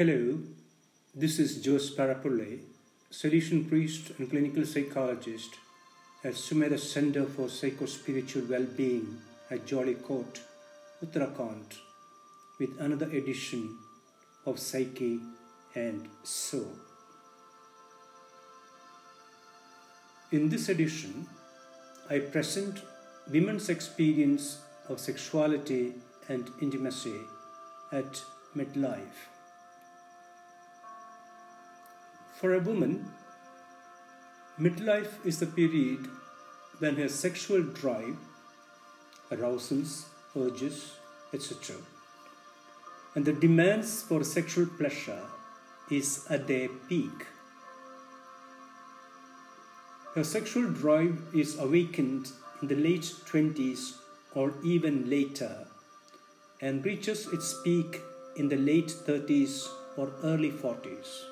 Hello, this is Jose Parappully, Salesian priest and clinical psychologist at Sumedha Center for Psycho-Spiritual Well-Being at Jeolikote, Uttarakhand, with another edition of Psyche and Soul. In this edition, I present women's experience of sexuality and intimacy at midlife. For a woman, midlife is the period when her sexual drive, arousals, urges, etc., and the demands for sexual pleasure is at their peak. Her sexual drive is awakened in the late 20s or even later and reaches its peak in the late 30s or early 40s.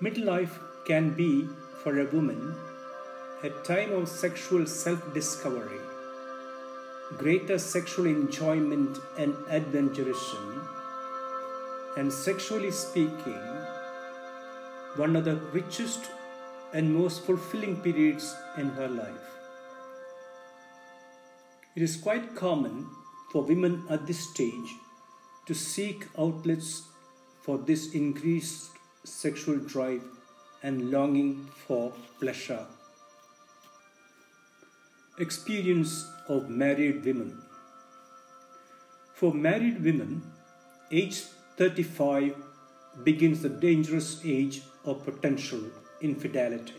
Midlife can be, for a woman, a time of sexual self discovery, greater sexual enjoyment and adventurism, and sexually speaking, one of the richest and most fulfilling periods in her life. It is quite common for women at this stage to seek outlets for this increased sexual drive and longing for pleasure. Experience of married women. For married women, age 35 begins the dangerous age of potential infidelity.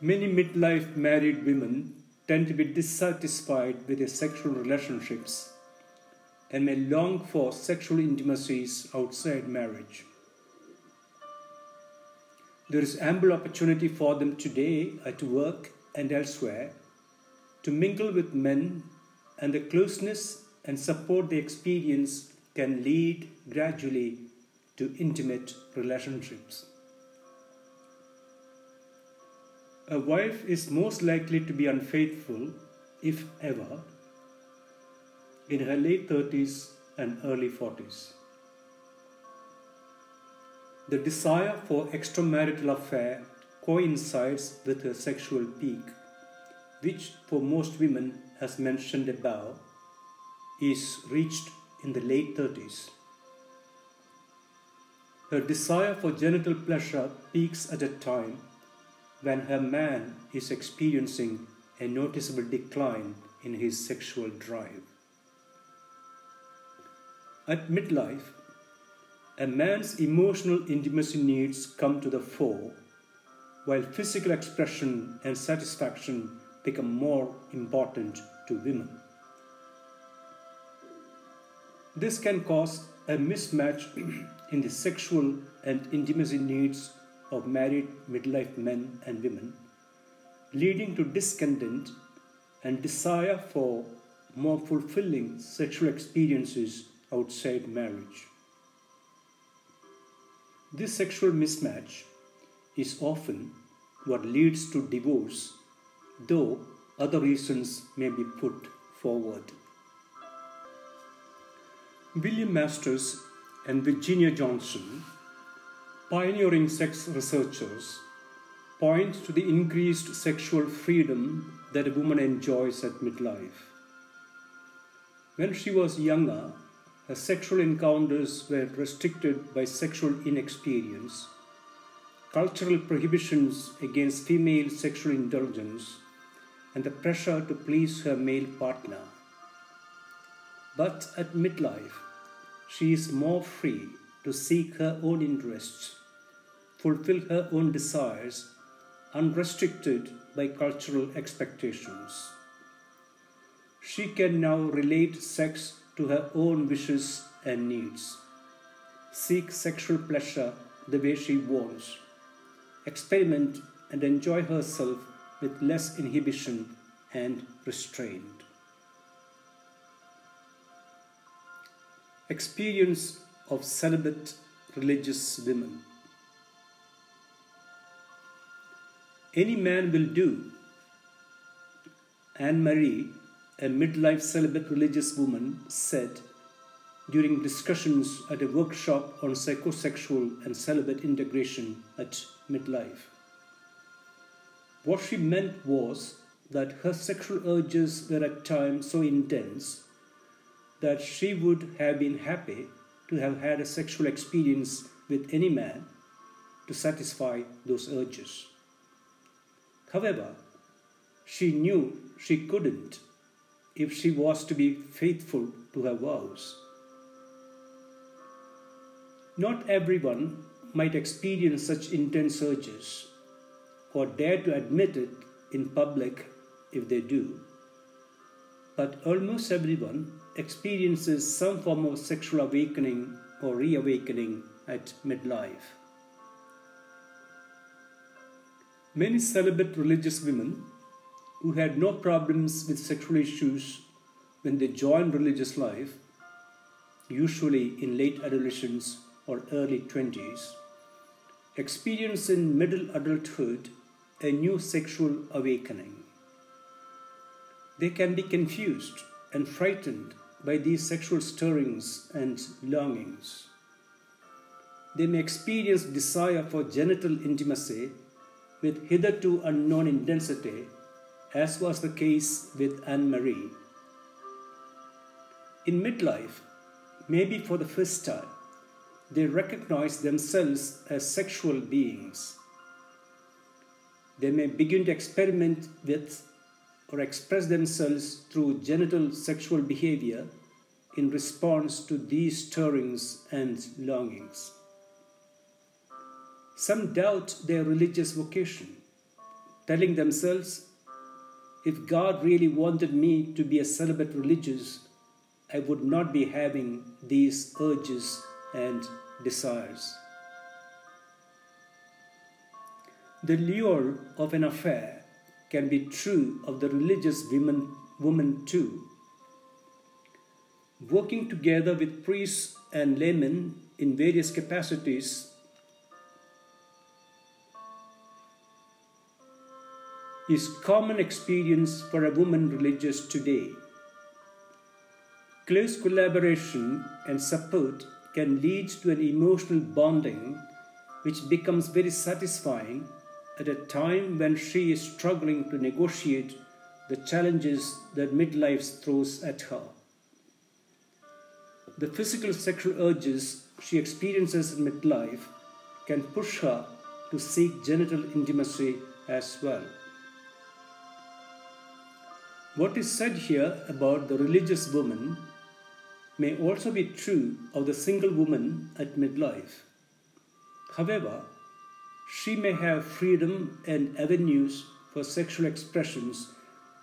Many midlife married women tend to be dissatisfied with their sexual relationships and may long for sexual intimacies outside marriage. There is ample opportunity for them today at work and elsewhere to mingle with men, and the closeness and support they experience can lead gradually to intimate relationships. A wife is most likely to be unfaithful, if ever, in her late 30s and early 40s. The desire for extramarital affair coincides with her sexual peak, which for most women, as mentioned above, is reached in the late 30s. Her desire for genital pleasure peaks at a time when her man is experiencing a noticeable decline in his sexual drive. At midlife, a man's emotional intimacy needs come to the fore, while physical expression and satisfaction become more important to women. This can cause a mismatch in the sexual and intimacy needs of married midlife men and women, leading to discontent and desire for more fulfilling sexual experiences outside marriage. This sexual mismatch is often what leads to divorce, though other reasons may be put forward. William Masters and Virginia Johnson, pioneering sex researchers, point to the increased sexual freedom that a woman enjoys at midlife. When she was younger, sexual encounters were restricted by sexual inexperience, cultural prohibitions against female sexual indulgence, and the pressure to please her male partner. But at midlife, she is more free to seek her own interests, fulfill her own desires, unrestricted by cultural expectations. She can now relate sex to her own wishes and needs, seek sexual pleasure the way she wants, experiment and enjoy herself with less inhibition and restraint. Experience of celibate religious women. Any man will do. Anne Marie, a midlife celibate religious woman, said during discussions at a workshop on psychosexual and celibate integration at midlife. What she meant was that her sexual urges were at times so intense that she would have been happy to have had a sexual experience with any man to satisfy those urges. However, she knew she couldn't if she was to be faithful to her vows. Not everyone might experience such intense urges or dare to admit it in public if they do. But almost everyone experiences some form of sexual awakening or reawakening at midlife. Many celibate religious women who had no problems with sexual issues when they joined religious life, usually in late adolescence or early 20s, experience in middle adulthood a new sexual awakening. They can be confused and frightened by these sexual stirrings and longings. They may experience desire for genital intimacy with hitherto unknown intensity, as was the case with Anne Marie. In midlife, maybe for the first time, they recognize themselves as sexual beings. They may begin to experiment with or express themselves through genital sexual behavior in response to these stirrings and longings. Some doubt their religious vocation, telling themselves, if God really wanted me to be a celibate religious, I would not be having these urges and desires. The lure of an affair can be true of the religious women, woman too. Working together with priests and laymen in various capacities is common experience for a woman religious today. Close collaboration and support can lead to an emotional bonding which becomes very satisfying at a time when she is struggling to negotiate the challenges that midlife throws at her. The physical sexual urges she experiences in midlife can push her to seek genital intimacy as well. What is said here about the religious woman may also be true of the single woman at midlife. However, she may have freedom and avenues for sexual expressions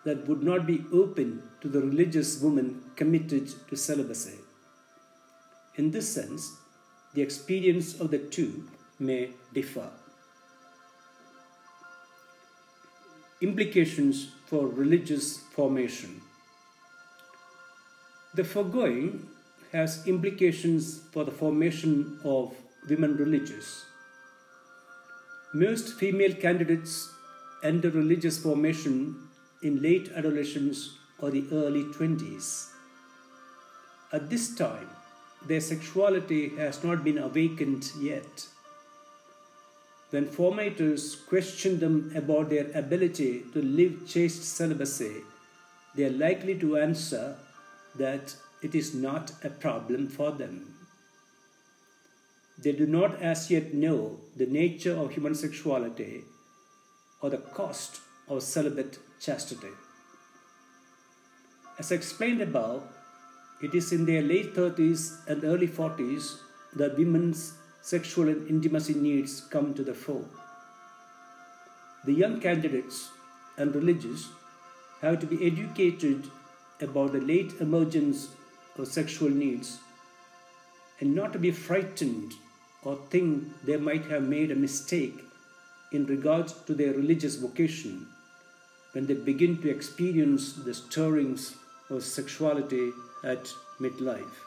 that would not be open to the religious woman committed to celibacy. In this sense, the experience of the two may differ. Implications for religious formation. The foregoing has implications for the formation of women religious. Most female candidates enter religious formation in late adolescence or the early 20s. At this time, their sexuality has not been awakened yet. When formators question them about their ability to live chaste celibacy, they are likely to answer that it is not a problem for them. They do not as yet know the nature of human sexuality or the cost of celibate chastity. As explained above, it is in their late 30s and early 40s that women's sexual and intimacy needs come to the fore. The young candidates and religious have to be educated about the late emergence of sexual needs and not to be frightened or think they might have made a mistake in regards to their religious vocation when they begin to experience the stirrings of sexuality at midlife.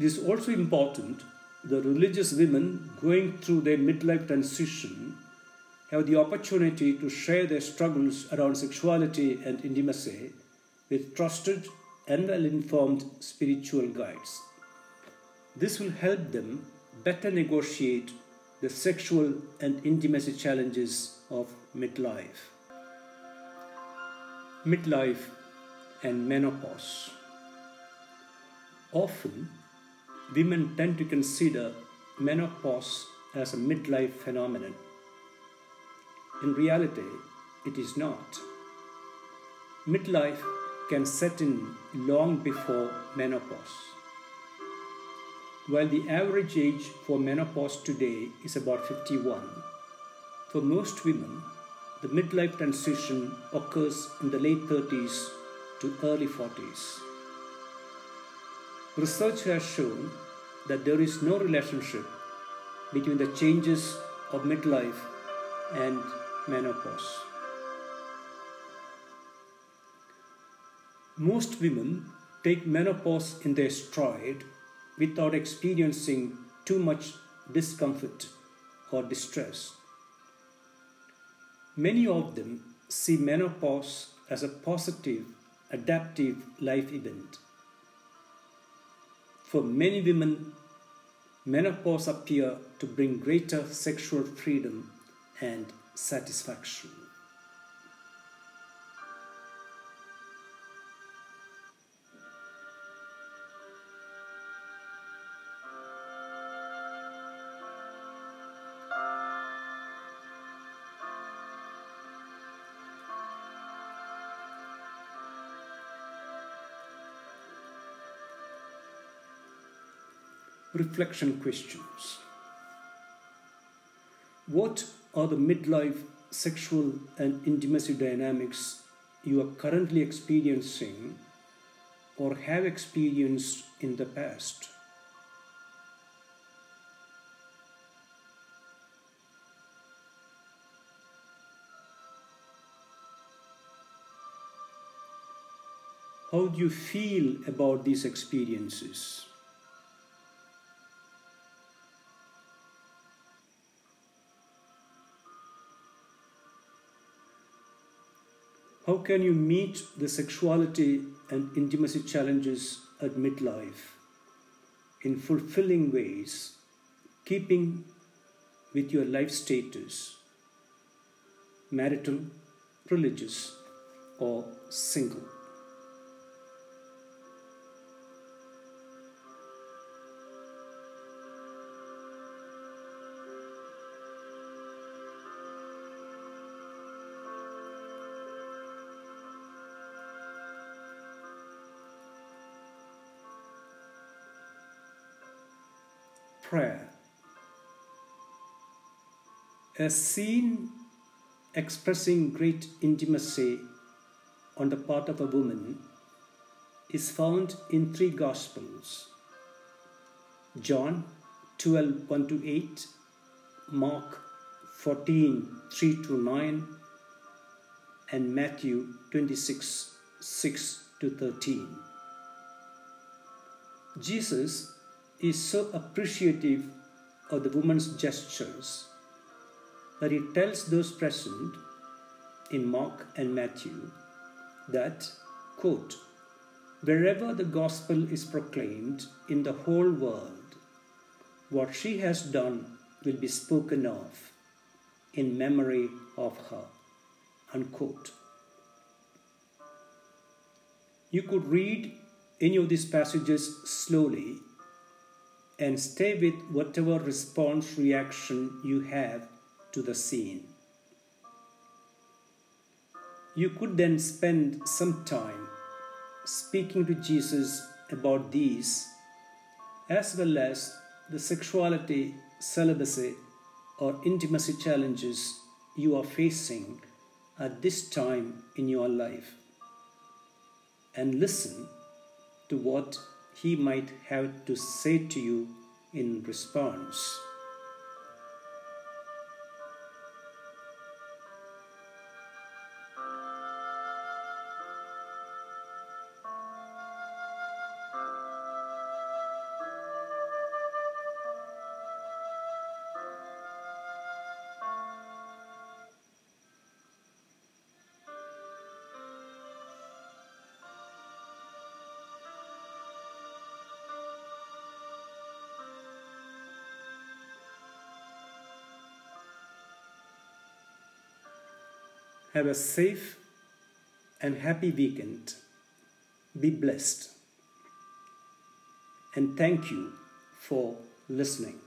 It is also important the religious women going through their midlife transition have the opportunity to share their struggles around sexuality and intimacy with trusted and well informed spiritual guides. This will help them better negotiate the sexual and intimacy challenges of midlife. Midlife and menopause. Often, women tend to consider menopause as a midlife phenomenon. In reality, it is not. Midlife can set in long before menopause. While the average age for menopause today is about 51, for most women, the midlife transition occurs in the late 30s to early 40s. Research has shown that there is no relationship between the changes of midlife and menopause. Most women take menopause in their stride without experiencing too much discomfort or distress. Many of them see menopause as a positive, adaptive life event. For many women, menopause appear to bring greater sexual freedom and satisfaction. Reflection questions. What are the midlife sexual and intimacy dynamics you are currently experiencing or have experienced in the past? How do you feel about these experiences? How can you meet the sexuality and intimacy challenges at midlife in fulfilling ways, keeping with your life status, marital, religious, or single? Prayer. A scene expressing great intimacy on the part of a woman is found in three Gospels John 12 1 to 8, Mark 14 3 to 9, and Matthew 26 6 to 13. Jesus is so appreciative of the woman's gestures that he tells those present in Mark and Matthew that, quote, wherever the gospel is proclaimed in the whole world, what she has done will be spoken of in memory of her, unquote. You could read any of these passages slowly and stay with whatever response reaction you have to the scene. You could then spend some time speaking to Jesus about these as well as the sexuality, celibacy, or intimacy challenges you are facing at this time in your life and listen to what he might have to say to you in response. Have a safe and happy weekend. Be blessed. And thank you for listening.